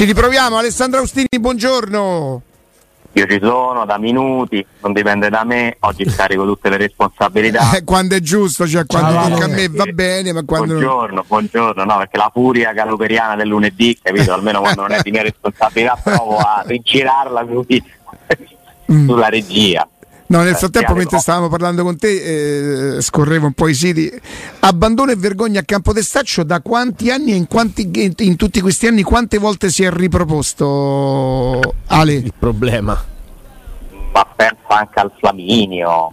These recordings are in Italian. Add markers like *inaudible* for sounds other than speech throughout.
Ci riproviamo, Alessandro Austini, buongiorno. Io ci sono da minuti, non dipende da me, oggi scarico tutte le responsabilità. Eh, quando è giusto, cioè quando Ciao, tocca a me va bene, ma quando... Buongiorno, buongiorno, no, perché la furia galoperiana del lunedì, capito? Almeno quando non è di mia responsabilità provo a rigirarla così *laughs* sulla regia. No, nel Eh, frattempo, mentre no. stavamo parlando con te, eh, scorrevo un po' i siti. Abbandono e vergogna a Campo Testaccio da quanti anni e in, quanti- in- in tutti questi anni quante volte si è riproposto Ale? Il problema. ma penso anche al Flaminio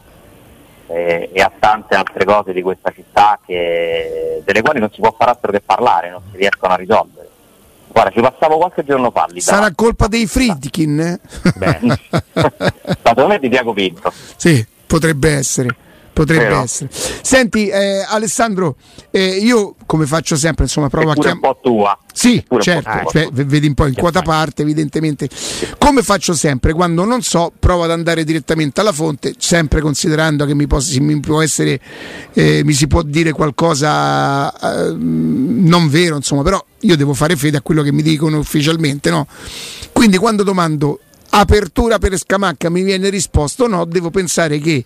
eh, e a tante altre cose di questa città che- delle quali non si può fare altro che parlare, non si riescono a risolvere. Guarda, ci passavo qualche giorno fa. Sarà colpa dei Friedkin? eh? Beh, *laughs* secondo me di Diaco Pinto. Sì, potrebbe essere. Potrebbe Vero. essere. Senti, eh, Alessandro, eh, io come faccio sempre, insomma, provo a Eppure un chiamare. po' tua. Sì, Eppure un certo, po' tua. beh, v- vedi un po' in Che quota fai? parte, evidentemente. Come faccio sempre, quando non so, provo ad andare direttamente alla fonte, sempre considerando che mi, possa- mi può essere, eh, mi si può dire qualcosa eh, non vero, insomma, però io devo fare fede a quello che mi dicono ufficialmente, no? Quindi quando domando apertura per Scamacca mi viene risposto no, devo pensare che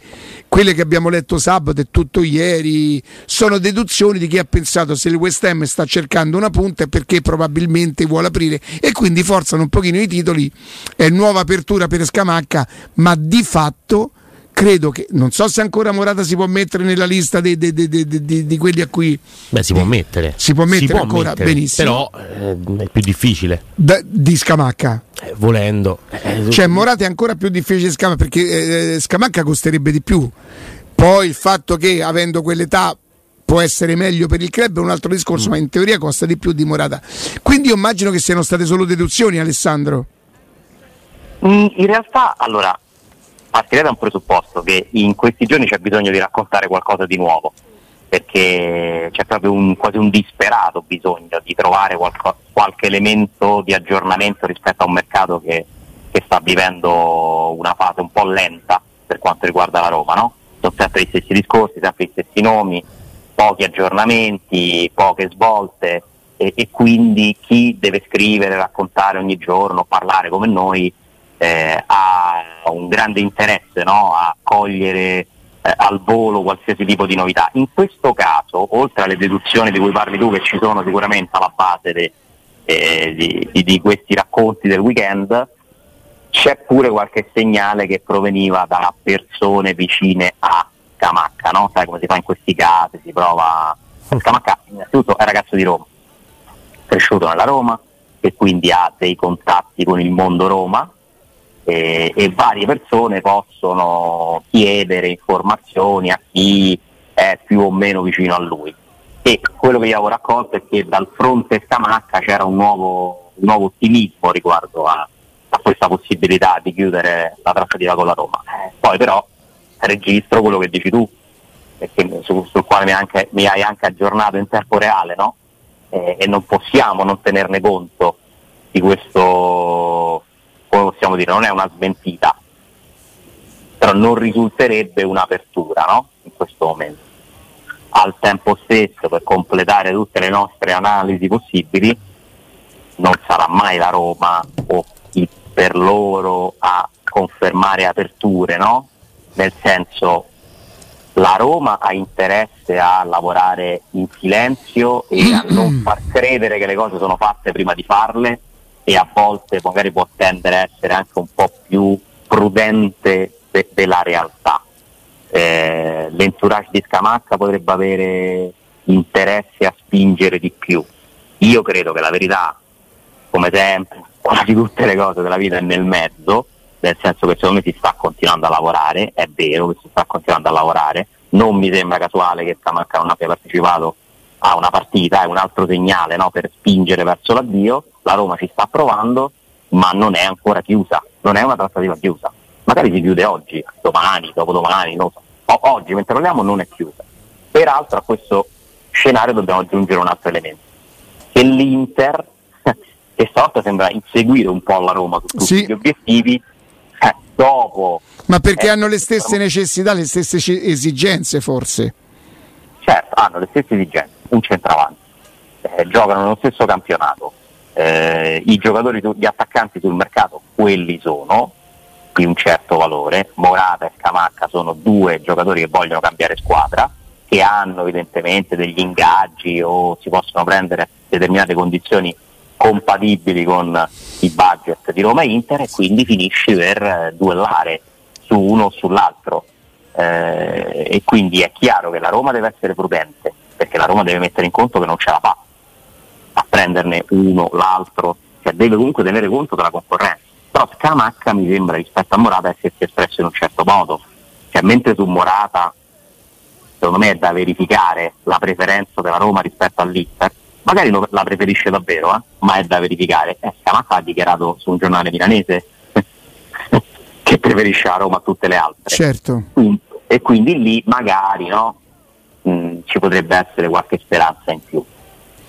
quelle che abbiamo letto sabato e tutto ieri sono deduzioni di chi ha pensato se il West Ham sta cercando una punta è perché probabilmente vuole aprire e quindi forzano un pochino i titoli. È nuova apertura per Scamacca ma di fatto credo che non so se ancora Morata si può mettere nella lista dei- dei- dei- di quelli a cui beh, si può mettere. Si può mettere ancora, benissimo. Però eh, è più difficile, da- di Scamacca eh, volendo. Eh, Cioè Morata è ancora più difficile Scamacca perché eh, Scamacca costerebbe di più. Poi il fatto che avendo quell'età può essere meglio per il club è un altro discorso, ma in teoria costa di più di Morata. Quindi io immagino che siano state solo deduzioni, Alessandro. Mm, In realtà, allora, partirei da un presupposto che in questi giorni c'è bisogno di raccontare qualcosa di nuovo, perché c'è proprio un, quasi un disperato bisogno di trovare qualco- qualche elemento di aggiornamento rispetto a un mercato che, che sta vivendo una fase un po' lenta per quanto riguarda la Roma, no? Sono sempre gli stessi discorsi, sempre gli stessi nomi, pochi aggiornamenti, poche svolte e, e quindi chi deve scrivere, raccontare ogni giorno, parlare come noi eh, ha un grande interesse no? a cogliere eh, al volo qualsiasi tipo di novità. In questo caso, oltre alle deduzioni di cui parli tu, che ci sono sicuramente alla base de- eh, di, di- di questi racconti del weekend, c'è pure qualche segnale che proveniva da persone vicine a Scamacca, no? Sai come si fa in questi casi, si prova... Scamacca innanzitutto è ragazzo di Roma, cresciuto nella Roma e quindi ha dei contatti con il mondo Roma e, e varie persone possono chiedere informazioni a chi è più o meno vicino a lui. E quello che io avevo raccolto è che dal fronte Scamacca c'era un nuovo, un nuovo ottimismo riguardo a, a questa possibilità di chiudere la trattativa con la Roma. Eh, Poi però registro quello che dici tu, su- sul quale mi, anche- mi hai anche aggiornato in tempo reale, no? Eh, e non possiamo non tenerne conto di questo, come possiamo dire, non è una smentita, però non risulterebbe un'apertura no? in questo momento. Al tempo stesso, per completare tutte le nostre analisi possibili, non sarà mai la Roma o chi per loro a confermare aperture, no? Nel senso, la Roma ha interesse a lavorare in silenzio e a non *clears throat* far credere che le cose sono fatte prima di farle e a volte magari può tendere a essere anche un po' più prudente de- della realtà. Eh, l'entourage di Scamacca potrebbe avere interesse a spingere di più. Io credo che la verità, come sempre, quasi tutte le cose della vita è nel mezzo, nel senso che secondo me si sta continuando a lavorare, è vero che si sta continuando a lavorare, non mi sembra casuale che Scamacca non abbia partecipato a una partita, è un altro segnale no, per spingere verso l'addio, la Roma ci sta provando, ma non è ancora chiusa, non è una trattativa chiusa, magari si chiude oggi, domani, dopodomani, non so. O- oggi mentre parliamo non è chiusa. Peraltro a questo scenario dobbiamo aggiungere un altro elemento, che l'Inter, *laughs* che stavolta sembra inseguire un po' la Roma su tutti Sì. gli obiettivi, eh, dopo Ma perché Eh, hanno le stesse necessità, le stesse esigenze forse? certo hanno le stesse esigenze, un centravanti, eh, giocano nello stesso campionato, eh, i giocatori, gli attaccanti sul mercato, quelli sono di un certo valore, Morata e Scamacca sono due giocatori che vogliono cambiare squadra, che hanno evidentemente degli ingaggi o si possono prendere determinate condizioni compatibili con i budget di Roma Inter e quindi finisci per eh, duellare su uno o sull'altro. Eh, e quindi è chiaro che la Roma deve essere prudente perché la Roma deve mettere in conto che non ce la fa a prenderne uno, l'altro, cioè deve comunque tenere conto della concorrenza. Però Scamacca mi sembra rispetto a Morata essersi espresso in un certo modo, cioè mentre su Morata secondo me è da verificare la preferenza della Roma rispetto all'Inter, magari lo, la preferisce davvero, eh? ma è da verificare. Eh, Scamacca ha dichiarato su un giornale milanese *laughs* che preferisce la Roma a tutte le altre. Certo. e quindi lì magari no, ci potrebbe essere qualche speranza in più.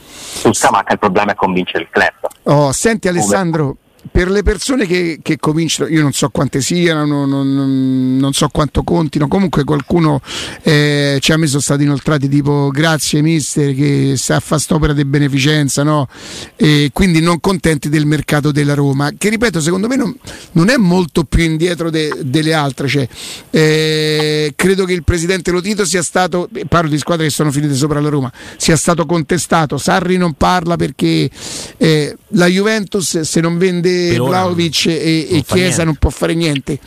Su Scamacca il problema è convincere il club. Oh, senti Alessandro, per le persone che, che, cominciano, io non so quante siano, non, non, non so quanto contino, comunque qualcuno eh, ci ha messo stati inoltrati tipo grazie mister che sta a fare quest'opera di beneficenza, no? e quindi non contenti del mercato della Roma, che ripeto secondo me non, non è molto più indietro de, delle altre, cioè, eh, credo che il presidente Lotito sia stato, parlo di squadre che sono finite sopra la Roma, sia stato contestato, Sarri non parla perché eh, la Juventus se non vende Vlaovic e, e Chiesa niente. non può fare niente.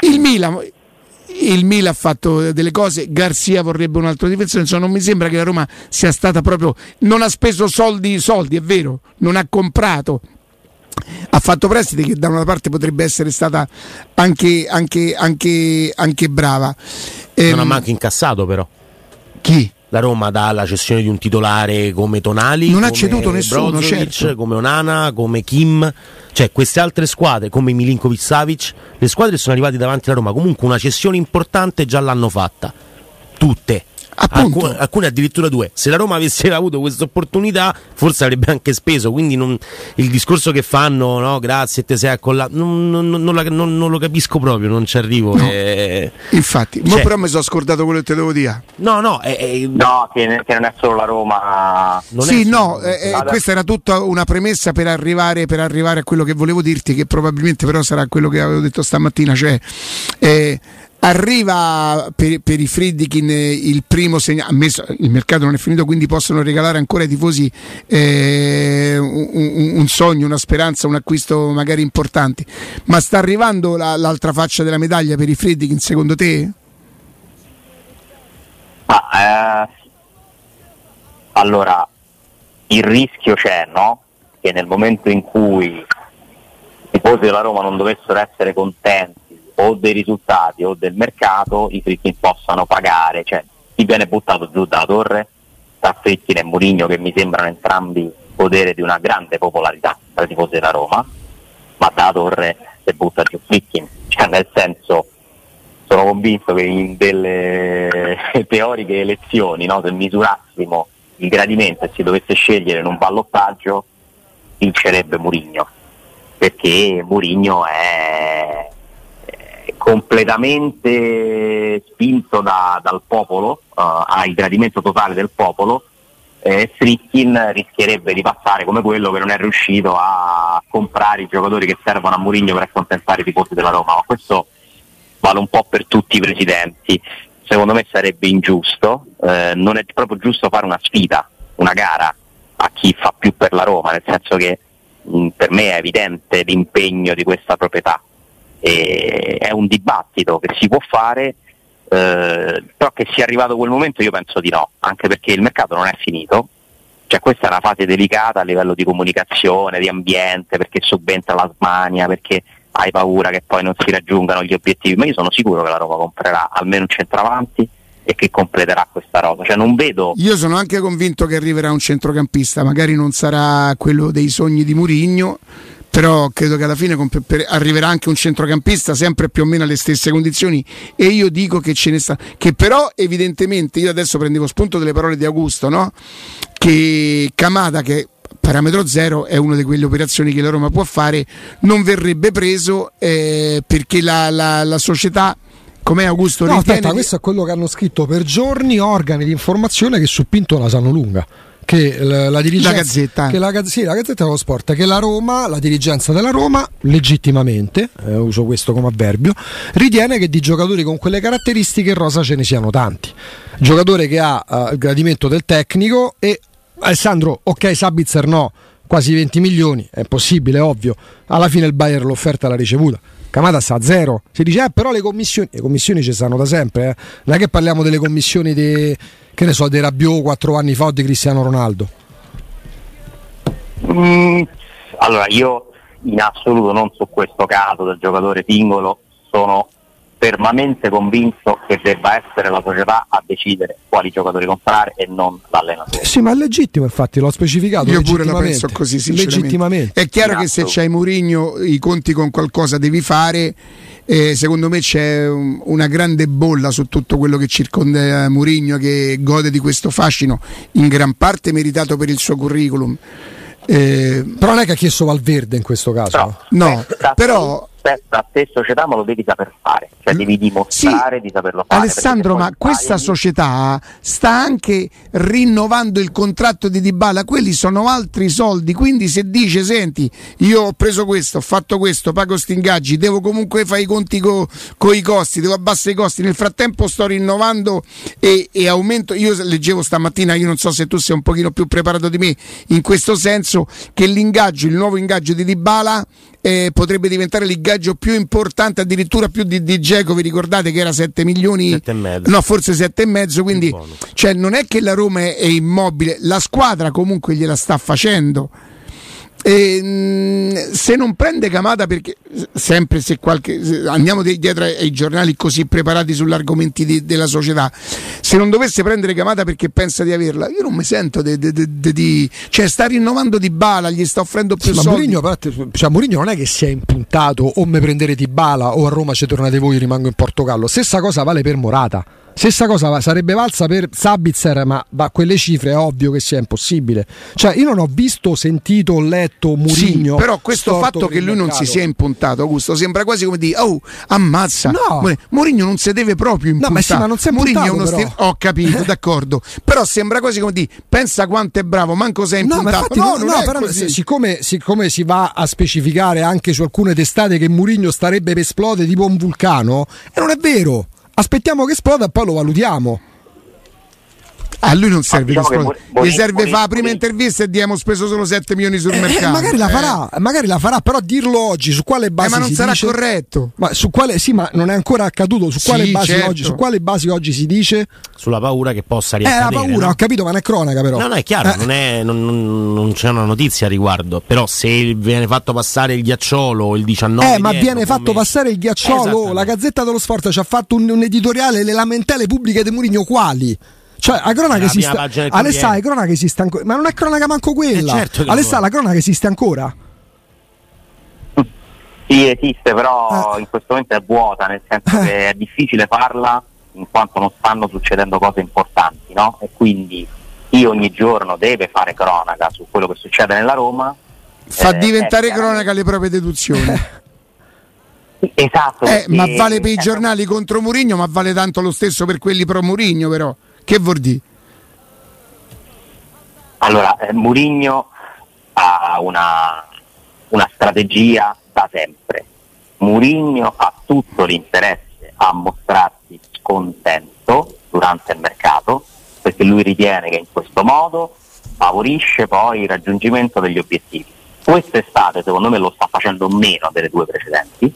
Il Milan, il Milan ha fatto delle cose, Garzia vorrebbe un altro difensore, insomma non mi sembra che la Roma sia stata proprio, non ha speso soldi, soldi è vero, non ha comprato, ha fatto prestiti che da una parte potrebbe essere stata anche, anche, anche, anche brava. Non ehm, ha manco incassato però. Chi? La Roma dà cessione di un titolare come Tonali, non ha ceduto nessuno, Brozovic, certo. come Onana, come Kim, cioè queste altre squadre come Milinkovic Savic, le squadre sono arrivate davanti alla Roma, comunque una cessione importante già l'hanno fatta, tutte. Alcune, alcune, addirittura due. Se la Roma avesse avuto questa opportunità, forse avrebbe anche speso. Quindi non, il discorso che fanno, no, grazie, te sei accollato, non, non, non, lo capisco proprio, non ci arrivo. No. Eh, Infatti, cioè, però mi sono scordato quello che te devo dire. No, no, eh, eh, no che, che, non è solo la Roma. sì, no, eh, eh questa era tutta una premessa per arrivare, per arrivare, a quello che volevo dirti, che probabilmente però sarà quello che avevo detto stamattina. Cioè, eh, Arriva per, per, i Friedkin il primo segnale, ammesso il mercato non è finito, quindi possono regalare ancora ai tifosi eh, un, un, sogno, una speranza, un acquisto magari importante. Ma sta arrivando la, l'altra faccia della medaglia per i Friedkin secondo te? Ah, eh, allora, il rischio c'è, no? Che nel momento in cui i tifosi della Roma non dovessero essere contenti o dei risultati o del mercato i Fritkin possano pagare, cioè chi viene buttato giù dalla torre? Tra Fritkin e Mourinho che mi sembrano entrambi godere di una grande popolarità tra i tifosi della Roma, ma dalla torre si butta giù Fritkin, cioè nel senso sono convinto che in delle *laughs* teoriche elezioni, no, se misurassimo il gradimento e si dovesse scegliere in un ballottaggio, vincerebbe Murigno, perché Murigno è completamente spinto da, dal popolo, uh, al gradimento totale del popolo, eh, Fritkin rischierebbe di passare come quello che non è riuscito a comprare i giocatori che servono a Mourinho per accontentare i tifosi della Roma, ma questo vale un po' per tutti i presidenti. Secondo me sarebbe ingiusto, eh, non è proprio giusto fare una sfida, una gara a chi fa più per la Roma, nel senso che mh, per me è evidente l'impegno di questa proprietà e è un dibattito che si può fare, eh, però che sia arrivato quel momento io penso di no, anche perché il mercato non è finito, cioè questa è una fase delicata a livello di comunicazione, di ambiente, perché subentra la smania, perché hai paura che poi non si raggiungano gli obiettivi, ma io sono sicuro che la Roma comprerà almeno un centravanti e che completerà questa rosa. Cioè non vedo... Io sono anche convinto che arriverà un centrocampista, magari non sarà quello dei sogni di Murigno, però credo che alla fine arriverà anche un centrocampista sempre più o meno alle stesse condizioni e io dico che ce ne sta che però evidentemente io adesso prendevo spunto delle parole di Augusto no? che Camada che parametro zero è una di quelle operazioni che la Roma può fare non verrebbe preso eh, perché la, la, la società Com'è Augusto? No, aspetta, questo è quello che hanno scritto per giorni organi di informazione che su Pinto la sanno lunga che la, la dirigenza la Gazzetta, che la, sì, la Gazzetta dello Sport che la Roma, la dirigenza della Roma legittimamente, eh, uso questo come avverbio, ritiene che di giocatori con quelle caratteristiche in rosa ce ne siano tanti. Giocatore che ha uh, il gradimento del tecnico e Alessandro, ok, Sabitzer no, quasi 20 milioni, è possibile, ovvio. Alla fine il Bayern l'offerta l'ha ricevuta. Camata sta a zero. Si dice, eh, però le commissioni, le commissioni ci stanno da sempre. Eh. Non è che parliamo delle commissioni di, che ne so, dei Rabiot quattro anni fa o di Cristiano Ronaldo. Mm, allora, io in assoluto non su questo caso del giocatore singolo sono fermamente convinto che debba essere la società a decidere quali giocatori comprare e non l'allenatore. Sì, ma è legittimo, infatti, l'ho specificato. Io pure la penso così, sinceramente. Legittimamente. È chiaro che se c'hai Murigno i conti con qualcosa devi fare. Eh, secondo me c'è un, una grande bolla su tutto quello che circonda Murigno che gode di questo fascino, in gran parte meritato per il suo curriculum. Eh, però non è che ha chiesto Valverde in questo caso. No, no però rispetto a te società ma lo devi saper fare, cioè devi dimostrare sì, di saperlo fare. Alessandro, ma questa società sta anche rinnovando il contratto di Dybala, quelli sono altri soldi, quindi se dice senti io ho preso questo, ho fatto questo, pago sti ingaggi, devo comunque fare i conti con co i costi, devo abbassare i costi, nel frattempo sto rinnovando e, e aumento, io leggevo stamattina, io non so se tu sei un pochino più preparato di me in questo senso, che l'ingaggio, il nuovo ingaggio di Dybala eh, potrebbe diventare l'ingaggio più importante, addirittura più di, di Geco, vi ricordate che era 7 milioni? 7 no, forse 7 e mezzo, quindi cioè, non è che la Roma è, è immobile, la squadra comunque gliela sta facendo. E, mm, se non prende Camata perché sempre se qualche andiamo dietro ai, giornali così preparati sugli argomenti di, della società se non dovesse prendere Camata perché pensa di averla io non mi sento di cioè sta rinnovando di bala gli sta offrendo più sì, soldi. Ma Mourinho, cioè, Mourinho non è che si è impuntato o me prendere di bala o a Roma ci tornate voi rimango in Portogallo. Stessa cosa vale per Morata Stessa cosa sarebbe valsa per Sabitzer, ma da quelle cifre è ovvio che sia impossibile. Cioè, io non ho visto, sentito, letto Murigno. Sì, però questo fatto che lui non si sia impuntato, Augusto, sembra quasi come dire, oh, ammazza. No. Murigno non si deve proprio impuntare. No, ma sì, ma non si è impuntato, uno sti- Ho capito, d'accordo. però sembra quasi come dire, pensa quanto è bravo, manco sei impuntato. No, infatti, no, no però siccome, siccome, si va a specificare anche su alcune testate che Murigno starebbe per esplodere tipo un vulcano, e non è vero aspettiamo che esploda e poi lo valutiamo. A lui non serve ah, diciamo gli serve fare la prima intervista e abbiamo speso solo 7 milioni sul eh, mercato. Eh, magari la farà, eh. magari la farà, però dirlo oggi su quale base eh, ma non sarà dice, corretto. Ma su quale sì, ma non è ancora accaduto, su quale, base, certo. oggi, su quale base oggi si dice? Sulla paura che possa riaccadere. Eh, la paura, no? ho capito, ma non è cronaca però. No, no, è chiaro, eh. non, è, non, non, non, c'è una notizia a riguardo, però se viene fatto passare il ghiacciolo il 19 Eh, ma viene fatto passare il ghiacciolo, la Gazzetta dello Sport ci ha fatto un, un editoriale le lamentele pubbliche di Murigno quali? Cioè, la cronaca esiste. Alessà, la cronaca esiste ancora. Ma non è cronaca manco quella. Eh certo Alessà, la cronaca esiste ancora. Sì, esiste, però eh. in questo momento è vuota, nel senso eh. che è difficile farla in quanto non stanno succedendo cose importanti, no? E quindi chi ogni giorno deve fare cronaca su quello che succede nella Roma. Fa eh, diventare cronaca le proprie deduzioni. esatto. Eh, ma vale per i giornali contro Murigno, ma vale tanto lo stesso per quelli pro Murigno, però. Che vuol dire? Allora, eh, Murigno ha una, una strategia da sempre. Murigno ha tutto l'interesse a mostrarsi scontento durante il mercato perché lui ritiene che in questo modo favorisce poi il raggiungimento degli obiettivi. Quest'estate secondo me lo sta facendo meno delle due precedenti,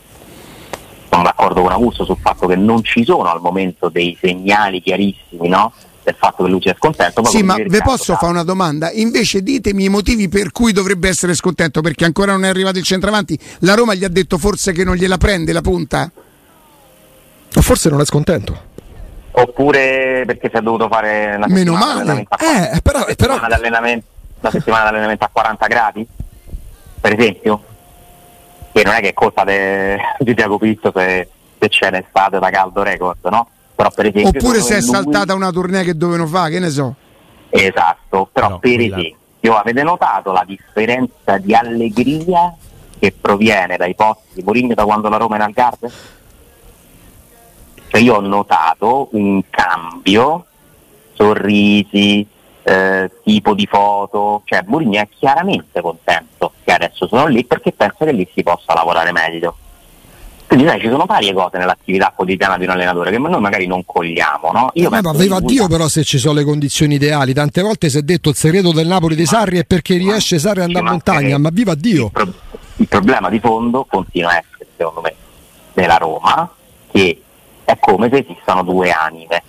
sono d'accordo con Augusto sul fatto che non ci sono al momento dei segnali chiarissimi no? del fatto che lui sia scontento. Sì, ma vi posso fare una domanda? Invece ditemi i motivi per cui dovrebbe essere scontento, perché ancora non è arrivato il centravanti. La Roma gli ha detto forse che non gliela prende la punta? O forse non è scontento. Oppure perché si è dovuto fare una Meno male. Eh, però, una, però... settimana una settimana di allenamento a 40 gradi, per esempio? Che non è che è colpa de, di Diago Pizzo se, se c'è l'estate da caldo record, no? Però per esempio, Oppure se è lui... saltata una tournée che dovevano fare, che ne so. Esatto, però no, per esempio, avete notato la differenza di allegria che proviene dai posti di Mourinho da quando la Roma è in Algarve? Cioè io ho notato un cambio, sorrisi, eh, tipo di foto, cioè Mourinho è chiaramente contento che adesso sono lì perché pensa che lì si possa lavorare meglio. Quindi sai, ci sono varie cose nell'attività quotidiana di un allenatore che noi magari non cogliamo. No? Io eh, ma viva Dio però se ci sono le condizioni ideali. Tante volte si è detto il segreto del Napoli di Sarri è perché riesce Sarri ad andare in montagna, ma viva Dio! Il, pro- il problema di fondo continua a essere, secondo me, della Roma, che è come se esistano due anime.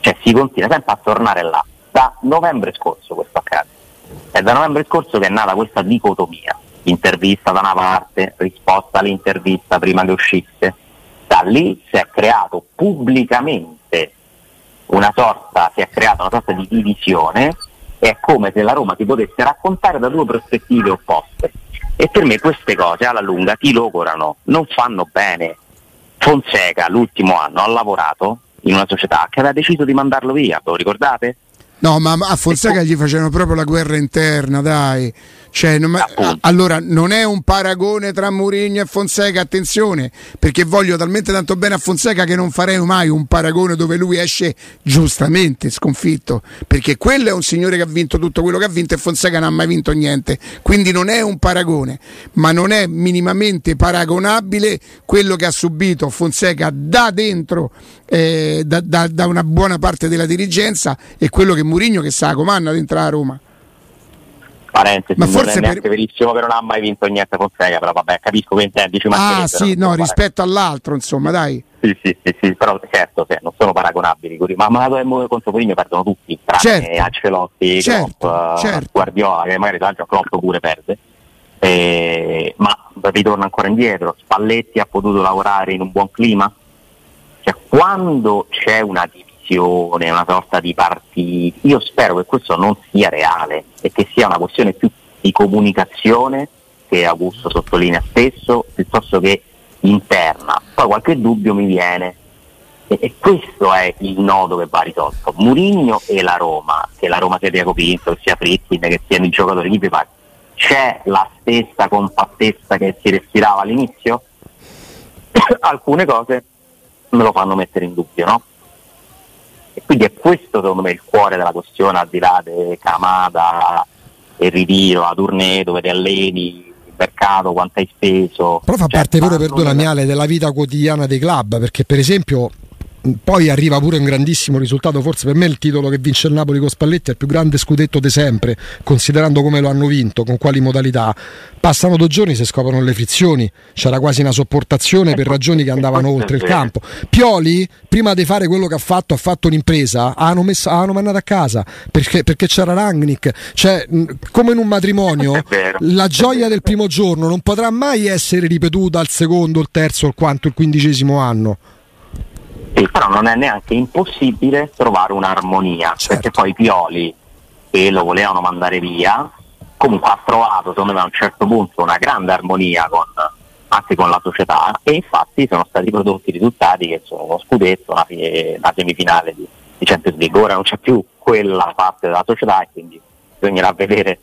Cioè si continua sempre a tornare là. Da novembre scorso questo accade. È da novembre scorso che è nata questa dicotomia intervista da una parte, risposta all'intervista prima che uscisse. Da lì si è creato pubblicamente una sorta, si è creata una sorta di divisione, è come se la Roma si potesse raccontare da due prospettive opposte. E per me queste cose alla lunga ti logorano, non fanno bene. Fonseca l'ultimo anno ha lavorato in una società che aveva deciso di mandarlo via, lo ricordate? No, ma a Fonseca gli facevano proprio la guerra interna, dai. Cioè, non, allora non è un paragone tra Mourinho e Fonseca, attenzione, perché voglio talmente tanto bene a Fonseca che non farei mai un paragone dove lui esce giustamente sconfitto, perché quello è un signore che ha vinto tutto quello che ha vinto e Fonseca non ha mai vinto niente, quindi non è un paragone, ma non è minimamente paragonabile quello che ha subito Fonseca da dentro, eh, da, da, da, una buona parte della dirigenza e quello che Mourinho che sa comanda dentro la Roma parentesi, ma forse è per... verissimo che non ha mai vinto niente con Sega, però vabbè, capisco che intendi. Ah sì, no, rispetto all'altro, insomma, dai. Sì, sì, sì, sì però certo, sì, non sono paragonabili, ma Malato e contro Mourinho perdono tutti, tranne certo. Ancelotti, certo, Klopp, certo. Guardiola, che magari l'altro Klopp pure perde. Eh, ma ritorno ancora indietro, Spalletti ha potuto lavorare in un buon clima? Cioè, quando c'è una divisione coalizione, una sorta di partiti. Io spero che questo non sia reale e che sia una questione più di comunicazione, che Augusto sottolinea spesso, piuttosto che interna. Poi qualche dubbio mi viene e, e questo è il nodo che va risolto. Murigno e la Roma, che la Roma sia Diaco Pinto, che sia Frittin, che siano i giocatori di c'è la stessa compattezza che si respirava all'inizio? *coughs* Alcune cose me lo fanno mettere in dubbio, no? E quindi è questo secondo me il cuore della questione, al di là di Camada, il ritiro, a tournée dove ti alleni, il mercato, quanto hai speso. Però fa cioè, parte pure, perdonami Ale, della vita quotidiana dei club, perché per esempio poi arriva pure un grandissimo risultato, forse per me il titolo che vince il Napoli con Spalletti è il più grande scudetto di sempre, considerando come lo hanno vinto, con quali modalità. Passano due giorni se scoprono le frizioni, c'era quasi una sopportazione per ragioni che andavano oltre il campo. Pioli, prima di fare quello che ha fatto, ha fatto un'impresa, hanno, messo, hanno mandato a casa perché, perché c'era Rangnick, cioè come in un matrimonio, *laughs* la gioia del primo giorno non potrà mai essere ripetuta al secondo, il terzo, il quanto, il quindicesimo anno. Sì, però non è neanche impossibile trovare un'armonia, certo. perché poi Pioli, che lo volevano mandare via, comunque ha trovato, secondo me a un certo punto, una grande armonia con, anche con la società e infatti sono stati prodotti risultati che sono uno scudetto, una, una semifinale di, di Champions League. Ora non c'è più quella parte della società e quindi bisognerà vedere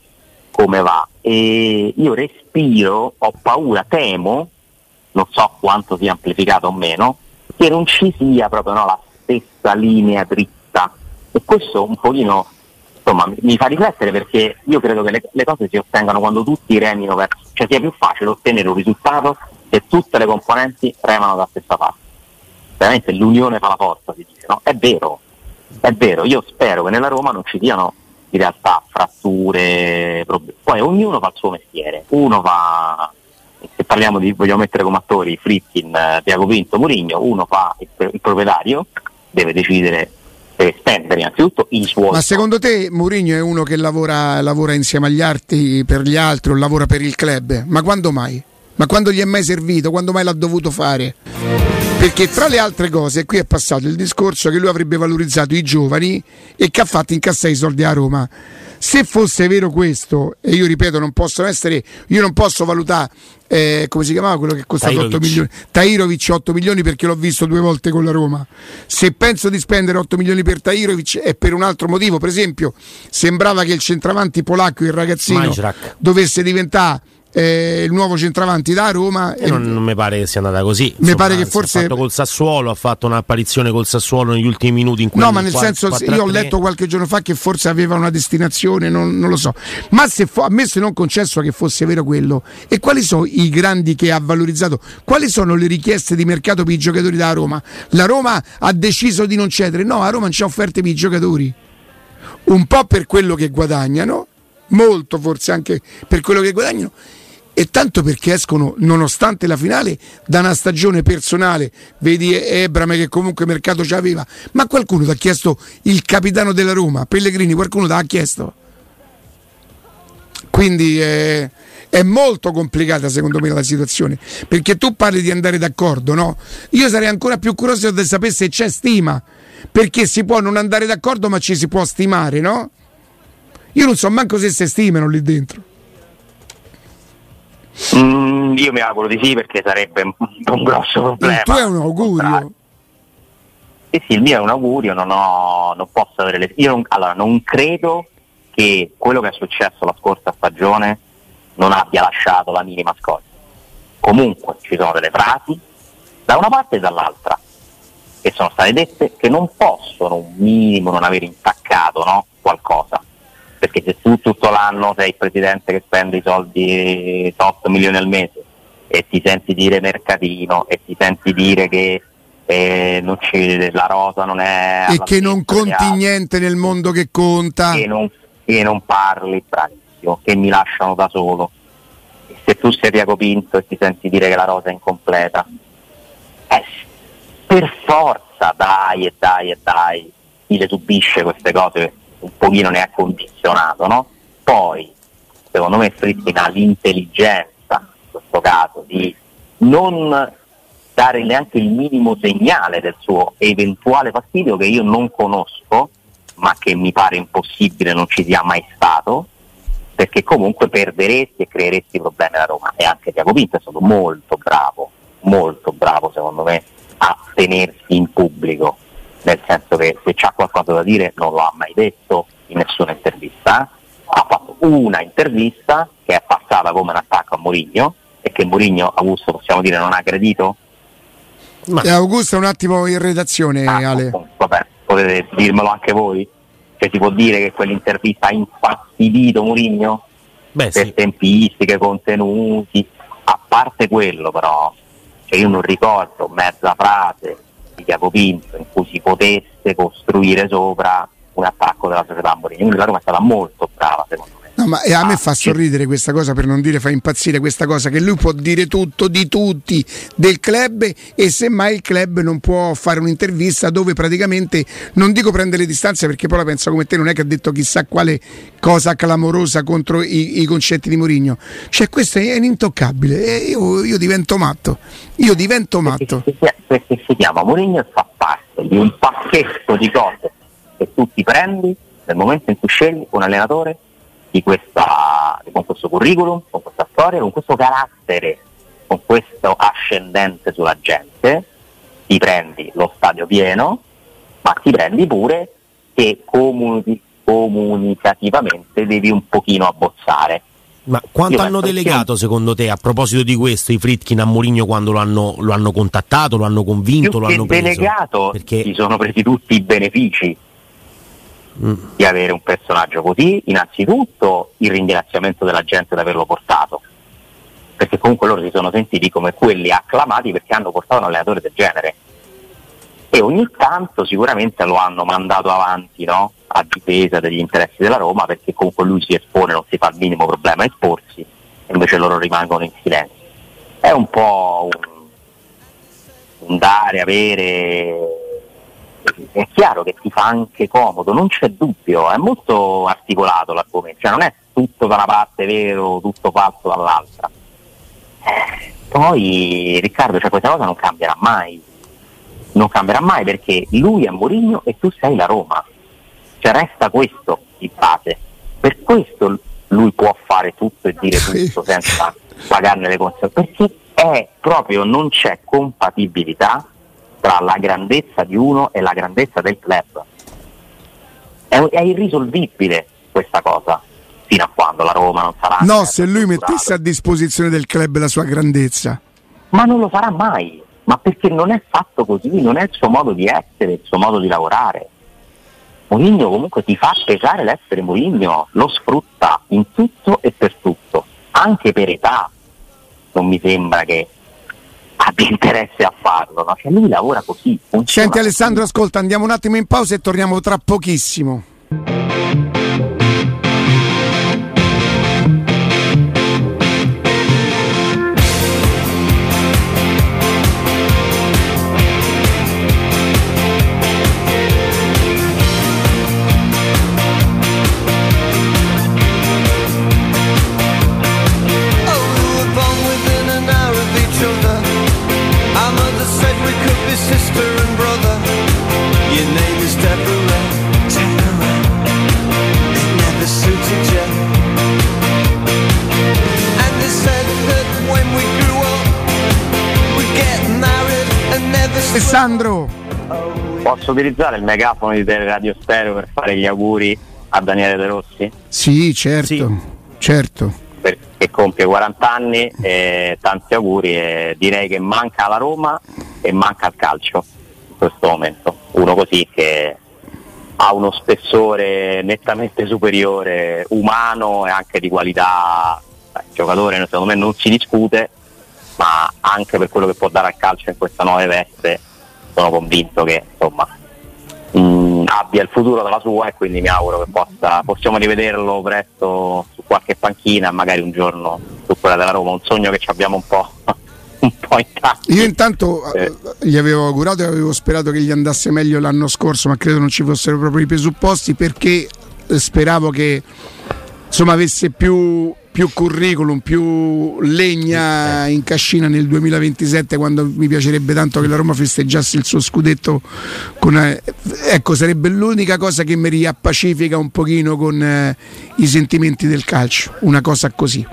come va. E io respiro, ho paura, temo, non so quanto sia amplificato o meno, che non ci sia proprio no, la stessa linea dritta e questo un pochino insomma, mi fa riflettere perché io credo che le, le cose si ottengano quando tutti remino verso, cioè sia più facile ottenere un risultato se tutte le componenti remano dalla stessa parte. Veramente l'unione fa la forza, si dice, no? È vero, è vero, io spero che nella Roma non ci siano in realtà fratture, problemi. poi ognuno fa il suo mestiere, uno fa se parliamo di, vogliamo mettere come attori Fritkin, eh, Tiago Pinto, Murigno, uno fa il, il proprietario, deve decidere deve spendere innanzitutto i suoi. Ma secondo te Mourinho è uno che lavora, lavora, insieme agli altri per gli altri o lavora per il club? Ma quando mai? Ma quando gli è mai servito? Quando mai l'ha dovuto fare? Perché tra le altre cose qui è passato il discorso che lui avrebbe valorizzato i giovani e che ha fatto incassare i soldi a Roma. Se fosse vero questo, e io ripeto, non possono essere, io non posso valutare eh, come si chiamava quello che costa 8 milioni Tairovic 8 milioni perché l'ho visto due volte con la Roma se penso di spendere 8 milioni per Tairovic è per un altro motivo per esempio sembrava che il centravanti polacco il ragazzino Majrak. dovesse diventare eh, il nuovo centravanti da Roma. E non, non mi pare che sia andata così. Mi pare che forse. Ha fatto col Sassuolo, ha fatto un'apparizione col Sassuolo negli ultimi minuti in cui. No, ma nel senso, io ho letto qualche giorno fa che forse aveva una destinazione, non, non lo so. Ma se fo- a me se non concesso che fosse vero quello, e quali sono i grandi che ha valorizzato? Quali sono le richieste di mercato per i giocatori da Roma? La Roma ha deciso di non cedere? No, a Roma non c'è offerte per i giocatori. Un po' per quello che guadagnano, molto forse anche per quello che guadagnano e tanto perché escono, nonostante la finale, da una stagione personale. Vedi Ebrame che comunque mercato ci aveva, ma qualcuno ti ha chiesto il capitano della Roma, Pellegrini, qualcuno ti ha chiesto. Quindi è, è, molto complicata secondo me la situazione, perché tu parli di andare d'accordo, no? Io sarei ancora più curioso di sapere se c'è stima, perché si può non andare d'accordo ma ci si può stimare, no? Io non so manco se si stimano lì dentro. Mm, io mi auguro di sì perché sarebbe un, un grosso problema. Il tuo è un augurio? Sì, sì, il mio è un augurio, non, ho, non posso avere le... Io non, allora, non credo che quello che è successo la scorsa stagione non abbia lasciato la minima scorta. Comunque ci sono delle frasi da una parte e dall'altra che sono state dette che non possono un minimo non aver intaccato no? qualcosa perché se tu tutto l'anno sei il presidente che spende i soldi 8 milioni al mese e ti senti dire mercatino e ti senti dire che eh, ci, la rosa non è e che non conti niente nel mondo che conta. Che non, che non parli bravissimo che mi lasciano da solo. E se tu sei Diaco Pinto e ti senti dire che la rosa è incompleta eh, per forza dai e dai e dai chi le subisce queste cose un pochino ne ha condizionato, no? Poi, secondo me Fritkin ha l'intelligenza, in questo caso, di non dare neanche il minimo segnale del suo eventuale fastidio che io non conosco, ma che mi pare impossibile non ci sia mai stato, perché comunque perderesti e creeresti problemi alla Roma. E anche Tiago Pinto è stato molto bravo, molto bravo secondo me, a tenersi in pubblico nel senso che se c'ha qualcosa da dire non lo ha mai detto in nessuna intervista, ha fatto una intervista che è passata come un attacco a Mourinho e che Mourinho Augusto possiamo dire non ha aggredito? Ma... Eh, Augusto un attimo in redazione ah, Ale. Vabbè, potete dirmelo anche voi? Cioè si può dire che quell'intervista ha infastidito Mourinho? Beh, per sì. tempistiche, contenuti, a parte quello però, cioè io non ricordo mezza frase Tiago Pinto in cui si potesse costruire sopra un attacco della società Mourinho. Quindi la Roma è stata molto brava secondo me. No, ma a me fa sorridere questa cosa, per non dire fa impazzire questa cosa, che lui può dire tutto di tutti del club e semmai il club non può fare un'intervista dove praticamente, non dico prendere le distanze perché poi la pensa come te, non è che ha detto chissà quale cosa clamorosa contro i, i concetti di Mourinho. Cioè questo è intoccabile e io, io divento matto, io divento matto. Perché, perché si chiama Mourinho e fa parte di un pacchetto di cose che tu ti prendi nel momento in cui scegli un allenatore questa, con questo curriculum, con questa storia, con questo carattere, con questo ascendente sulla gente, ti prendi lo stadio pieno, ma ti prendi pure che comuni- comunicativamente devi un pochino abbozzare. Ma quanto hanno delegato secondo te a proposito di questo i Fritkin a Mourinho quando lo hanno, lo hanno contattato, lo hanno convinto, Più lo hanno preso? delegato perché si sono presi tutti i benefici di avere un personaggio così, innanzitutto il ringraziamento della gente di averlo portato, perché comunque loro si sono sentiti come quelli acclamati perché hanno portato un allenatore del genere e ogni tanto sicuramente lo hanno mandato avanti no? a difesa degli interessi della Roma perché comunque lui si espone, non si fa il minimo problema a esporsi invece loro rimangono in silenzio. È un po' un, un dare, avere è chiaro che ti fa anche comodo, non c'è dubbio, è molto articolato l'argomento, cioè non è tutto da una parte vero, tutto falso dall'altra. Poi Riccardo, cioè questa cosa non cambierà mai, non cambierà mai perché lui è Mourinho e tu sei la Roma, cioè resta questo di base, per questo lui può fare tutto e dire *laughs* tutto senza pagarne le conseguenze, perché è proprio non c'è compatibilità tra la grandezza di uno e la grandezza del club. È, è irrisolvibile questa cosa. fino a quando la Roma non sarà. No, se lui mettesse a disposizione del club la sua grandezza. Ma non lo farà mai, ma perché non è fatto così, non è il suo modo di essere, il suo modo di lavorare. Mourinho comunque ti fa pesare l'essere Mourinho, lo sfrutta in tutto e per tutto, anche per età. Non mi sembra che abbia interesse a farlo, no? cioè lui lavora così. Senti Alessandro, ascolta, andiamo un attimo in pausa e torniamo tra pochissimo. Posso utilizzare il megafono di Teleradio Stereo per fare gli auguri a Daniele De Rossi? Sì, certo, sì. certo. Perché compie 40 anni, e tanti auguri e direi che manca alla Roma e manca al calcio in questo momento. Uno così che ha uno spessore nettamente superiore, umano e anche di qualità. Il giocatore secondo me non si discute, ma anche per quello che può dare al calcio in questa nuova veste sono convinto che insomma, mh, mm, abbia il futuro della sua e quindi mi auguro che possa, possiamo rivederlo presto su qualche panchina magari un giorno su quella della Roma, un sogno che ci abbiamo un po'. *laughs* un po' intanto. Io intanto eh. gli avevo augurato e avevo sperato che gli andasse meglio l'anno scorso, ma credo non ci fossero proprio i presupposti perché eh, speravo che insomma avesse più più curriculum, più legna in cascina nel 2027 quando mi piacerebbe tanto che la Roma festeggiasse il suo scudetto con, eh, ecco sarebbe l'unica cosa che mi riappacifica un pochino con eh, i sentimenti del calcio, una cosa così.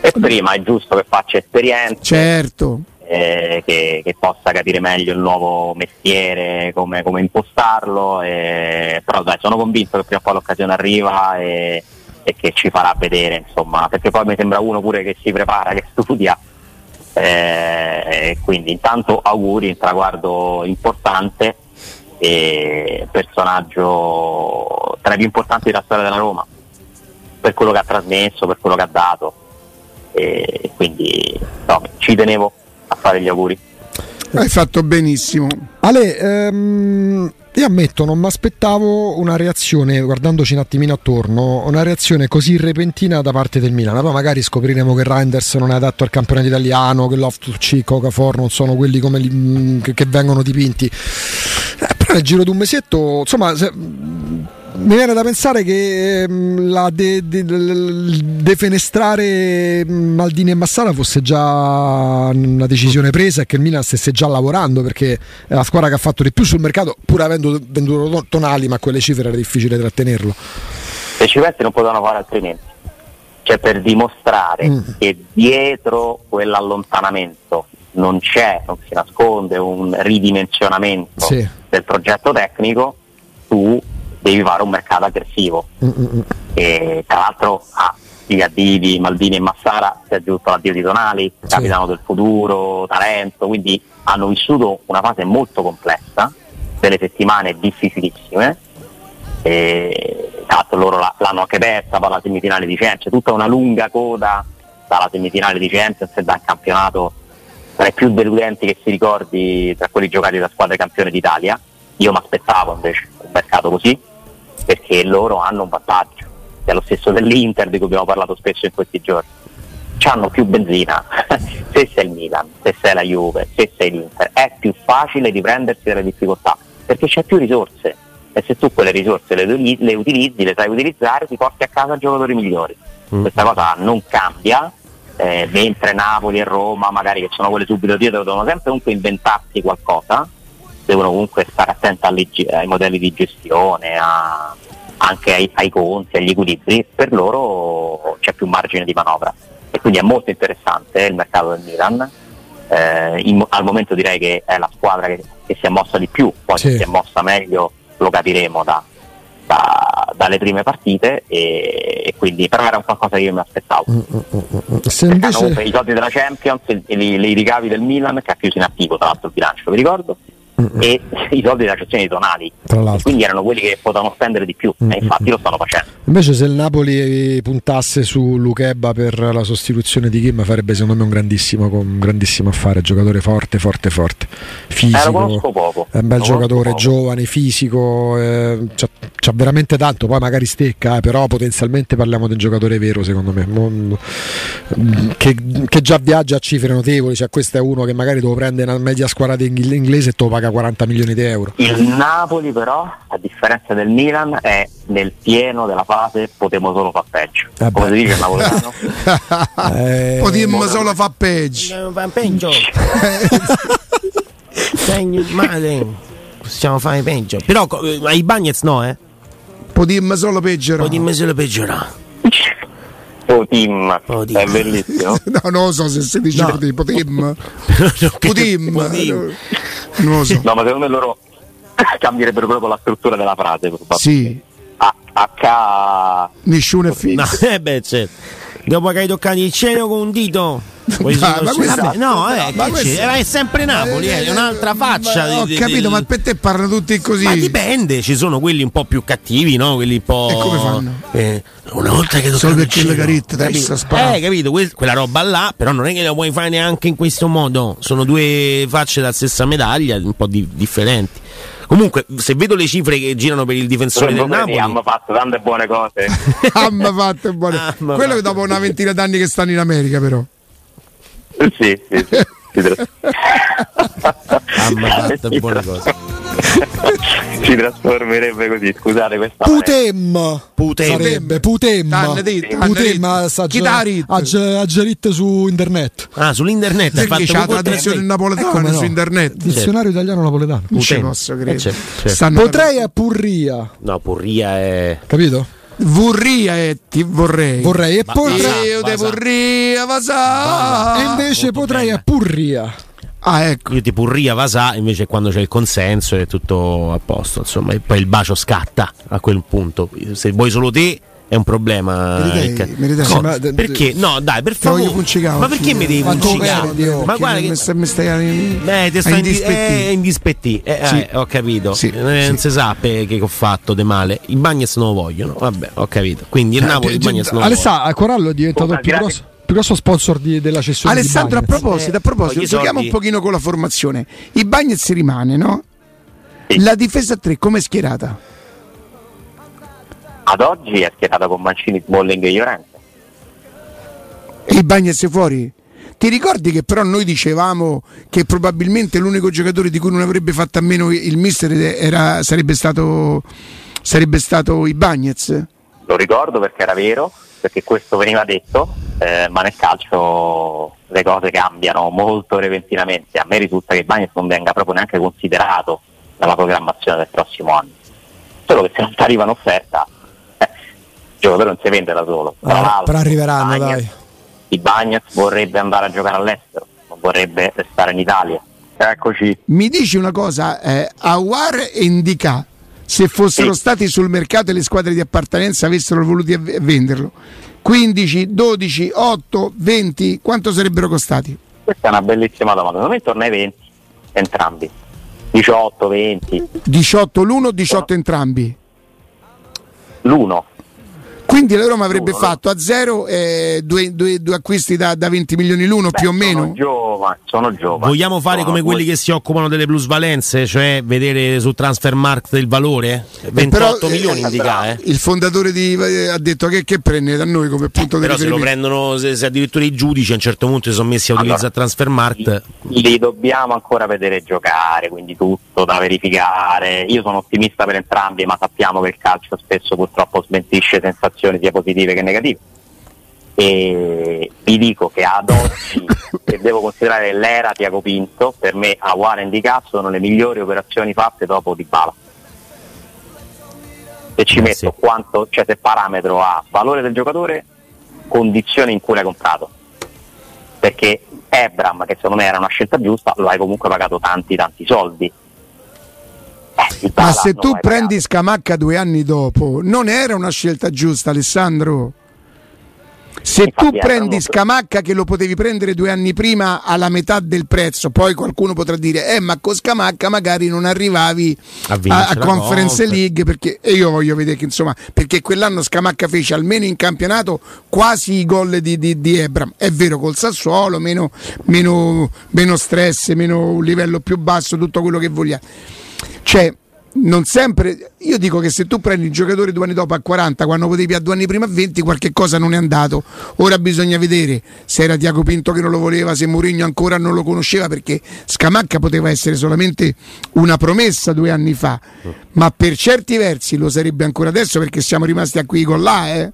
E prima è giusto che faccia esperienza. Certo. Eh, che, che, possa capire meglio il nuovo mestiere, come, come impostarlo, eh, però dai, sono convinto che prima o poi l'occasione arriva e, e che ci farà vedere, insomma, perché poi mi sembra uno pure che si prepara, che studia. Eh, quindi intanto auguri, un traguardo importante e personaggio tra i più importanti della storia della Roma, per quello che ha trasmesso, per quello che ha dato. E quindi no, ci tenevo a fare gli auguri. Hai fatto benissimo. Ale, ehm, io ammetto, non mi aspettavo una reazione, guardandoci un attimino attorno, una reazione così repentina da parte del Milan. Poi magari scopriremo che Reinders non è adatto al campionato italiano, che Loftus-Cheek o Cafor non sono quelli li, mm, che, che, vengono dipinti. Eh, però nel giro di un mesetto, insomma, se, mi viene da pensare che ehm, la de, de, de, defenestrare Maldini e Massara fosse già una decisione presa e che il Milan stesse già lavorando perché è la squadra che ha fatto di più sul mercato pur avendo venduto tonali ma quelle cifre era difficile trattenerlo le cifre non potevano fare altrimenti cioè per dimostrare mm. che dietro quell'allontanamento non c'è, non si nasconde un ridimensionamento sì. del progetto tecnico tu devi fare un mercato aggressivo. Mm-hmm. E, tra l'altro a gli addio di Maldini e Massara si è aggiunto l'addio di Tonali, sì. capitano del futuro, talento, quindi hanno vissuto una fase molto complessa, delle settimane difficilissime. E, tra l'altro loro l'hanno anche persa per la semifinale di Champions, tutta una lunga coda dalla semifinale di Champions e dal campionato tra i più deludenti che si ricordi tra quelli giocati da squadre campione d'Italia. Io mi aspettavo invece un mercato così, perché loro hanno un vantaggio, è lo stesso dell'Inter di cui abbiamo parlato spesso in questi giorni. Hanno più benzina, *laughs* se sei il Milan, se sei la Juve, se sei l'Inter, è più facile di prendersi delle difficoltà, perché c'è più risorse e se tu quelle risorse le, le utilizzi, le sai utilizzare, ti porti a casa giocatori migliori. Mm. Questa cosa non cambia, eh, mentre Napoli e Roma, magari che sono quelle subito dietro, devono sempre comunque inventarsi qualcosa devono comunque stare attenti alle, ai modelli di gestione, a, anche ai, ai, conti, agli equilibri, per loro c'è più margine di manovra e quindi è molto interessante il mercato del Milan. Eh, in, al momento direi che è la squadra che, che si è mossa di più, poi sì. si è mossa meglio lo capiremo da, da, dalle prime partite e, e, quindi però era un qualcosa che io mi aspettavo. Mm, mm, mm, Se invece... I soldi della Champions e i ricavi del Milan che ha chiuso in attivo tra l'altro il bilancio, vi ricordo, E *laughs* i soldi della cessione di tonali. Quindi erano quelli che potevano spendere di più Mm-mm. e infatti lo stanno facendo. Invece se il Napoli puntasse su Luchebba per la sostituzione di Kim farebbe secondo me un grandissimo, un grandissimo affare. Giocatore forte forte forte. Fisico. eh, è un bel giocatore giovane fisico eh, c'ha, c'ha, veramente tanto. Poi magari stecca eh, però potenzialmente parliamo di un giocatore vero secondo me. Mondo, che, che, già viaggia a cifre notevoli. Cioè questo è uno che magari devo prendere una media squadra inglese e te lo paga paga 40 milioni di euro. Il Napoli però, a differenza del Milan, è nel pieno della fase potremmo solo far peggio. Eh Come si dice il napoletano? *laughs* eh, potremmo solo far peggio. Fa peggio. Possiamo fare peggio. Però ma i Bagnets no, eh? Potremmo solo peggiorare. Potremmo solo peggiorare. Potim, Potim. è bellissimo. *laughs* no, non lo so se si dice no. Potim. Potim. Potim. Non No, ma secondo me loro *coughs* cambierebbero proprio la struttura della frase. Sì. A, H. Nessuno è finito. No, *laughs* eh beh, certo. Dopo che hai toccato il cielo con un dito. Ma, ma questa, no, eh, ma questa, sempre Napoli, eh, è un'altra faccia. Ma, ho di, capito, di, ma per te parlano tutti così. Ma dipende, ci sono quelli un po' più cattivi, no? Quelli un po'. E come fanno? Eh, una volta che Solo perché le caritte capito? Eh, capito, que- quella roba là, però non è che la puoi fare neanche in questo modo. Sono due facce della stessa medaglia, un po' di- differenti. Comunque, se vedo le cifre che girano per il difensore del Napoli, hanno fatto tante buone cose. *laughs* hanno fatto buone. Ah, Quello fatto. che dopo una ventina d'anni che stanno in America, però. Sì, sì, sì. Si trasformerebbe così, scusate questa Putem! Putem. Sarebbe Putem. Putem. a Gerit su internet. Ah sull'internet hai fatto la traduzione in napoletano su internet. dizionario italiano napoletano. Non ci posso credere. certo, certo. potrei a Purria. No Purria è capito? Vorria e ti vorrei. Vorrei e potrei. Io te vorria, vasà. E invece potrei a Purria. Ah, ecco. Io ti purria Vasà, invece quando c'è il consenso è tutto a posto, insomma, e poi il bacio scatta a quel punto. Se vuoi solo te è un problema. Meritei, meritei. No, ma, perché? No, dai, per favore. Ma perché mi devi puncicare? Ma guarda che mi stai eh, ti stai indispettì. indispettì. Eh, sì. eh, ho capito. Sì, eh, non si sa che ho fatto di male. I Bagnes non lo vogliono. Vabbè, ho capito. Quindi il eh, Napoli i Bagnes non lo vogliono. Alessà, Corallo è diventato il più grosso più grosso sponsor di, della cessione Alessandro a proposito, a proposito giochiamo un pochino con la formazione i Bagnets rimane no? la difesa 3 come è schierata? Ad oggi è schierata con Mancini, Smalling e Llorente e i Bagnets fuori? Ti ricordi che però noi dicevamo che probabilmente l'unico giocatore di cui non avrebbe fatto a meno il mister era, sarebbe stato sarebbe stato i Bagnets? Lo ricordo perché era vero, perché questo veniva detto, eh, ma nel calcio le cose cambiano molto repentinamente. A me risulta che Bagnes non venga proprio neanche considerato dalla programmazione del prossimo anno. Solo che se non ti arriva un'offerta, il giocatore non si vende da solo. Tra però arriveranno, Bagnets, dai. Il Bagnets vorrebbe andare a giocare all'estero, non vorrebbe restare in Italia. Eccoci. Mi dici una cosa, eh, Awar e Indica se fossero sì. stati sul mercato e le squadre di appartenenza avessero voluto venderlo. 15, 12, 8, 20, quanto sarebbero costati? Questa è una bellissima domanda, secondo me intorno ai 20 entrambi. 18, 20. 18 l'uno o 18 entrambi? L'uno. Quindi la Roma avrebbe Uno, fatto a zero eh, due, due, due, acquisti da, da, 20 milioni l'uno Beh, più o meno? Sono giovani, sono giovani. Vogliamo fare sono come quelli che si occupano delle plusvalenze, cioè vedere su Transfermarkt il valore? 28 però, milioni eh, indica. Eh. Il fondatore di, eh, ha detto che, che, prende da noi come punto eh, di però se lo prendono, se, se, addirittura i giudici a un certo punto si sono messi a utilizzare allora, Transfermarkt. Li, li dobbiamo ancora vedere giocare, quindi tutto da verificare. Io sono ottimista per entrambi, ma sappiamo che il calcio spesso purtroppo smentisce sensazioni sia positive che negative. E vi dico che ad oggi, *laughs* se devo considerare l'era Tiago Pinto, per me a Warren di Cazzo sono le migliori operazioni fatte dopo Di Bala. Se ci eh, metto sì. quanto, cioè se parametro a valore del giocatore, condizioni in cui l'hai comprato. Perché Ebram, che secondo me era una scelta giusta, lo hai comunque pagato tanti tanti soldi. Eh, Ma se tu prendi. Scamacca due anni dopo, non era una scelta giusta, Alessandro? Se Infatti tu prendi Scamacca che lo potevi prendere due anni prima alla metà del prezzo, poi qualcuno potrà dire, eh ma con Scamacca magari non arrivavi a, a, a Conference League, perché, e io voglio vedere che insomma, perché quell'anno Scamacca fece almeno in campionato quasi i gol di, di, di Ebram. È vero, col Sassuolo, meno, meno, meno stress, meno un livello più basso, tutto quello che vogliamo. Cioè, non sempre. Io dico che se tu prendi il giocatore due anni dopo a 40, quando potevi a due anni prima a 20, qualche cosa non è andato. Ora bisogna vedere se era Tiago Pinto che non lo voleva, se Mourinho ancora non lo conosceva, perché Scamacca poteva essere solamente una promessa due anni fa, ma per certi versi lo sarebbe ancora adesso perché siamo rimasti a qui con là. Eh.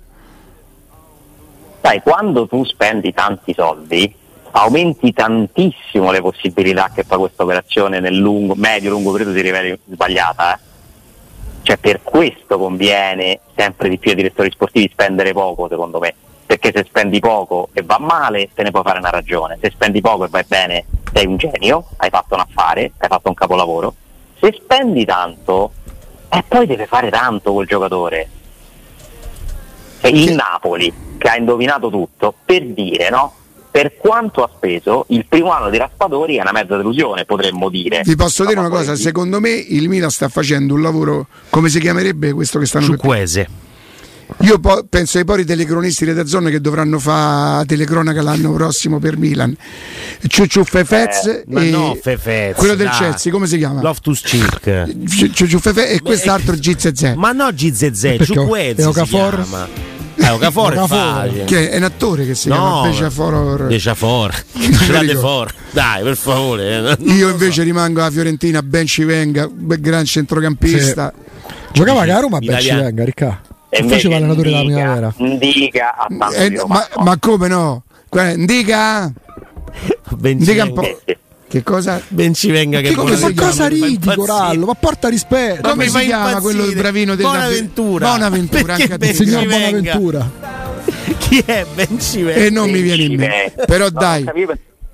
Sai, quando tu spendi tanti soldi, aumenti tantissimo le possibilità che poi questa operazione nel lungo, medio-lungo periodo si riveli sbagliata. Eh? Cioè per questo conviene sempre di più ai direttori sportivi spendere poco, secondo me, perché se spendi poco e va male te ne puoi fare una ragione, se spendi poco e vai bene sei un genio, hai fatto un affare, hai fatto un capolavoro, se spendi tanto e eh, poi deve fare tanto quel giocatore. E il Napoli, che ha indovinato tutto, per dire, no? Per quanto ha speso, il primo anno di Raspadori è una mezza delusione, potremmo dire. Vi posso dire una cosa, secondo me il Milan sta facendo un lavoro, come si chiamerebbe questo che stanno Ciuquese. Io po- penso ai poi telecronisti di Zone che dovranno fare telecronaca l'anno prossimo per Milan. Ciucciu Fefez eh, e no, Fefez, quello del Chelsea, come si chiama? Loftus Cheek. Ciucciu Fefez e quest'altro GZZ. Ma no GZZ, Ciuquese. Okafor. Eh, Okafor è facile. Che è un attore che si no, chiama Beciafor. Beciafor. For. Dai, per favore. Eh, Io invece so. rimango a Fiorentina, ben ci venga, gran centrocampista. Sì. Giocava a Roma, ben ci venga, Ricca. E faceva l'allenatore della primavera. Indica a eh, ma, ma, come no? Indica? *laughs* Indica un po'. Che cosa? Ben ci venga che, che come Ma cosa ridi, Corallo? Ma porta rispetto. Come si chiama impazzire. quello del bravino della Bonaventura? Bonaventura, anche a Signor Bonaventura. *laughs* Chi è Ben Civenga? E non mi viene in mente. Però dai.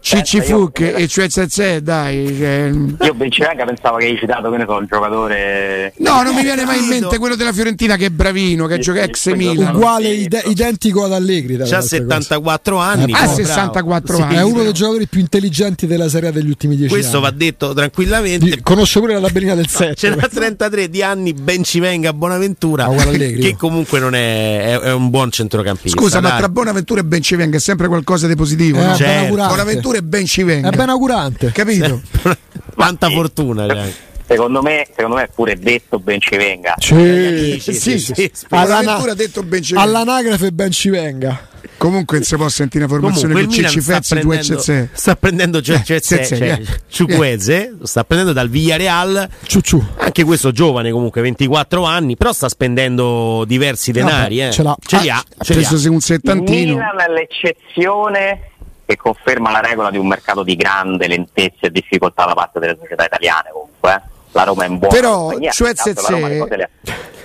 Cicci Fuc e cioè Zezze, dai. Cioè... Io Bencivenga pensavo che hai citato, che ne so, un giocatore. No, non mi viene mai in mente quello della Fiorentina che è bravino, che gioca ex Milan. Uguale, ide- identico ad Allegri. Ha 74 cose. anni. Ha 64 sì, anni. È uno dei giocatori più intelligenti della serie degli ultimi 10 Questo anni. va detto tranquillamente. Conosce pure la tabellina del 7. Ce n'ha 33 di anni, Bencivenga, Bonaventura. Allegri, che comunque non è, è, è, un buon centrocampista. Scusa, dai. ma tra Bonaventura e Bencivenga è sempre qualcosa di positivo. Eh, no? certo. Bonaventura e Bencivenga è ben augurante. Capito? *laughs* Quanta fortuna. Cioè. Secondo me, secondo me pure detto ben ci venga. Sì, sì, sì, sì, sì. All'ana- detto ben ci venga. All'anagrafe ben ci venga. Comunque non si può sentire una formazione con Cicci Fezzi, due Cezze. Sta prendendo cioè, eh, Cezze, cioè, Ciuqueze, sta prendendo dal Villarreal. Ciucciù. Anche questo giovane comunque, 24 anni, però sta spendendo diversi denari. Eh. Ce, l'ha. ce li ha. Ha preso un settantino. Milan è l'eccezione che conferma la regola di un mercato di grande lentezza e difficoltà da parte delle società italiane comunque. Eh. La Roma è in buona Però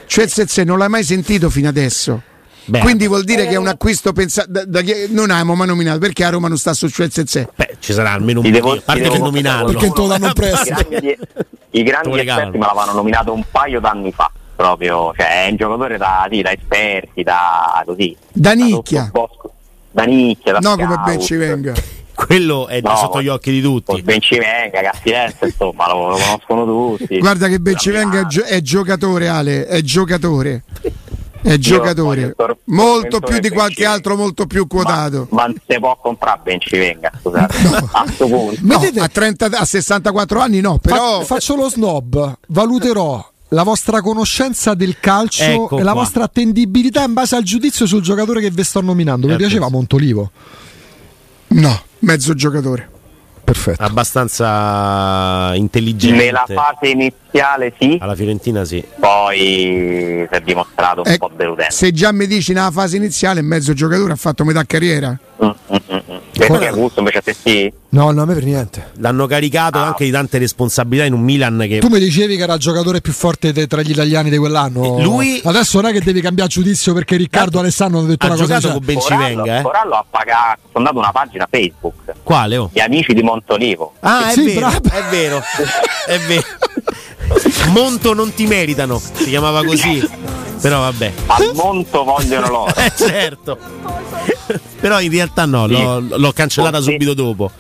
Chuezze non l'hai mai sentito fino adesso. Beh, Quindi vuol dire eh, che è un acquisto pensato da, da, non abbiamo mai nominato perché a Roma non sta su Chuezze Beh, ci sarà almeno un devo, a parte che nominarlo perché te lo danno presto. I grandi, i grandi esperti me l'avevano nominato un paio d'anni fa proprio, cioè è un giocatore da, sì, da esperti, da così. Da. Da da nicchia, da No, come ben ci venga. *laughs* Quello è no, sotto gli occhi di tutti. Ben ci venga, Castienza, insomma, lo, lo, conoscono tutti. Guarda che Ben ci venga è, gio- è giocatore, Ale, è giocatore. È giocatore molto più di qualche altro, molto più quotato. Ma, non si può comprare ben ci venga, scusate. No. A, no, a, 30, a 64 anni no, però. Fa, faccio lo snob, valuterò la vostra conoscenza del calcio ecco e la vostra attendibilità in base al giudizio sul giocatore che vi sto nominando. Mi piaceva Montolivo? No, mezzo giocatore. Perfetto. Abbastanza intelligente. Nella fase iniziale sì. Alla Fiorentina sì. Poi si è dimostrato un eh, po' deludente. Se già mi dici nella fase iniziale, mezzo giocatore ha fatto metà carriera. Mm, mm, mm. mm. Perché Augusto invece a te sì? No, no, a me per niente. L'hanno caricato ah. anche di tante responsabilità in un Milan che. Tu mi dicevi che era il giocatore più forte de- tra gli italiani di quell'anno. Lui. Adesso non è che devi cambiare giudizio perché Riccardo e Alessandro hanno detto ha una cosa. Ha giocato con Bencivenga. Eh? Corallo ha pagato, ha fondato una pagina Facebook. Quale? Oh? Gli amici di Montolivo. Ah, è, sì, vero, è vero, è vero. *laughs* Monto non ti meritano, si chiamava così. Però vabbè. Al monto vogliono loro. *laughs* eh, certo. Però in realtà no, sì. l'ho, l'ho, cancellata Con subito dopo.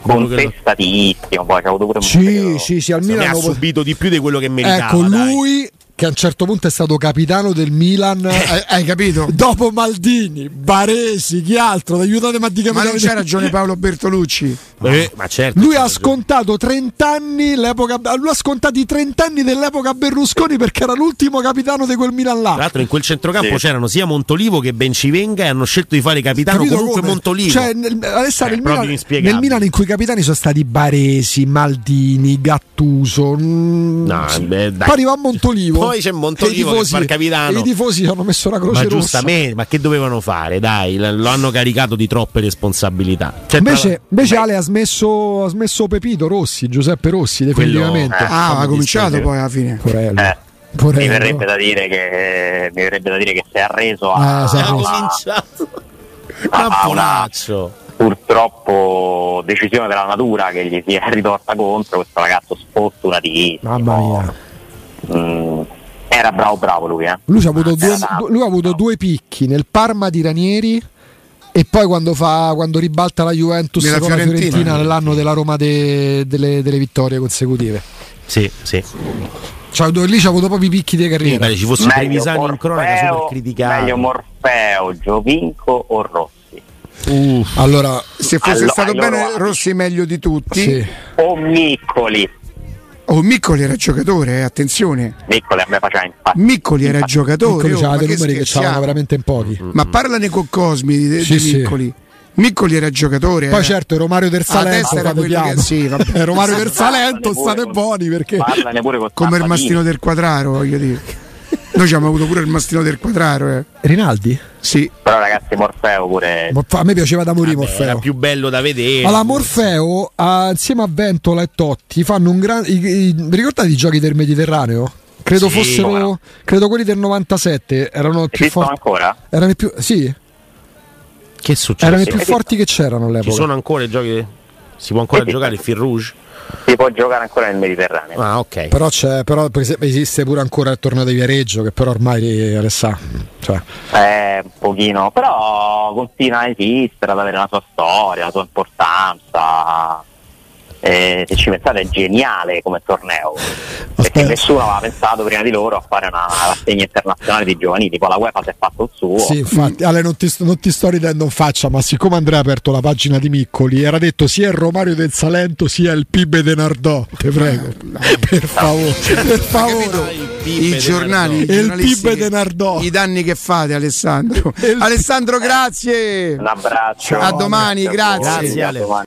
Contestatissimo, poi c'è avuto pure un Sì, sì, sì, al Milano ha subito di più di quello che meritava. Ecco, lui che a un certo punto è stato capitano del Milan. hai, hai capito? Dopo Maldini, Baresi, chi altro? Aiutatemi a dire Ma non c'è ragione Paolo Bertolucci. Eh, ma certo. Lui ha scontato 30 anni l'epoca, lui ha scontato i 30 anni dell'epoca Berlusconi perché era l'ultimo capitano di quel Milan là. Tra l'altro in quel centrocampo sì. c'erano sia Montolivo che Bencivenga e hanno scelto di fare capitano Capito comunque come? Montolivo. Cioè, nel, Alessandro, eh, nel, Milan, nel Milan in cui i capitani sono stati Baresi, Maldini, Gattuso. Mm, no, beh, dai. Poi arriva Montolivo poi c'è Montolivo tifosi, che fa capitano. I tifosi hanno messo la croce ma giustamente, ma che dovevano fare? Dai, lo hanno caricato di troppe responsabilità. Cioè, invece, tra... invece Ale ha smesso, ha smesso Pepito Rossi, Giuseppe Rossi, definitivamente. Quello... Eh, ah, ha cominciato poi alla fine. Porello. Eh. Mi verrebbe, da dire che, mi verrebbe da dire che si è arreso a, ah, a, cominciato. a, a una purtroppo decisione della natura che gli si è *laughs* ritorta contro questo ragazzo sfortunatissimo mamma mia mm, era bravo bravo lui, eh. Lui ha avuto, due, lui ha avuto due picchi nel Parma di Ranieri e poi quando, fa, quando ribalta la Juventus Nella con Fiorentina. la Fiorentina nell'anno della Roma de, delle, delle, vittorie consecutive. Sì, sì. Cioè, lì c'ha avuto proprio i picchi di carriera. Sì, ci fosse Trevisani in cronaca super criticato. Meglio Morfeo, Giovinco o Rossi? Uh. Allora, se fosse allora, stato allora, bene Rossi meglio di tutti. Sì. O Miccoli. Oh, Miccoli era giocatore, eh, attenzione. Miccoli a me faceva infatti. Miccoli era giocatore. Miccoli oh, c'aveva dei numeri che c'erano veramente in pochi. Mm-hmm. Ma parlane con Cosmi di, sì, di Miccoli. Sì. Miccoli era giocatore. Poi eh. certo Romario del Salento era quello che, sì, *laughs* Romario del Salento state buoni perché come il mastino del quadraro, voglio dire. Noi abbiamo avuto pure il mastino del quadraro. Eh. Rinaldi? Sì. Però ragazzi, Morfeo pure. Morfeo, a me piaceva da morire Morfeo. Era più bello da vedere. Allora, Morfeo, uh, insieme a Ventola e Totti, fanno un gran. I, i, vi ricordate i giochi del Mediterraneo? Credo sì, fossero. No. Credo quelli del 97. Erano più forti. ancora? Erano più. Sì. Che succede? Erano i più forti che c'erano all'epoca. Ci sono ancora i giochi. Si può ancora giocare il Fil Rouge? Si può giocare ancora nel Mediterraneo. Ah, ok. Però, però esiste pure ancora il torneo di Viareggio che però ormai Alessà. Cioè. Eh, un pochino, però continua a esistere, ad avere la sua storia, la sua importanza eh, se ci pensate è geniale come torneo. Perché Aspetta. nessuno aveva pensato prima di loro a fare una rassegna internazionale di giovani tipo la UEFA si è fatto il suo. Sì infatti Ale non ti, non ti sto ridendo in faccia ma siccome Andrea ha aperto la pagina di Miccoli era detto sia il Romario del Salento sia il PIB de Nardò. Ti prego per favore per favore. I giornali il PIB de Nardò. i danni che fate Alessandro. Alessandro grazie. Un abbraccio. A domani grazie, grazie Ale.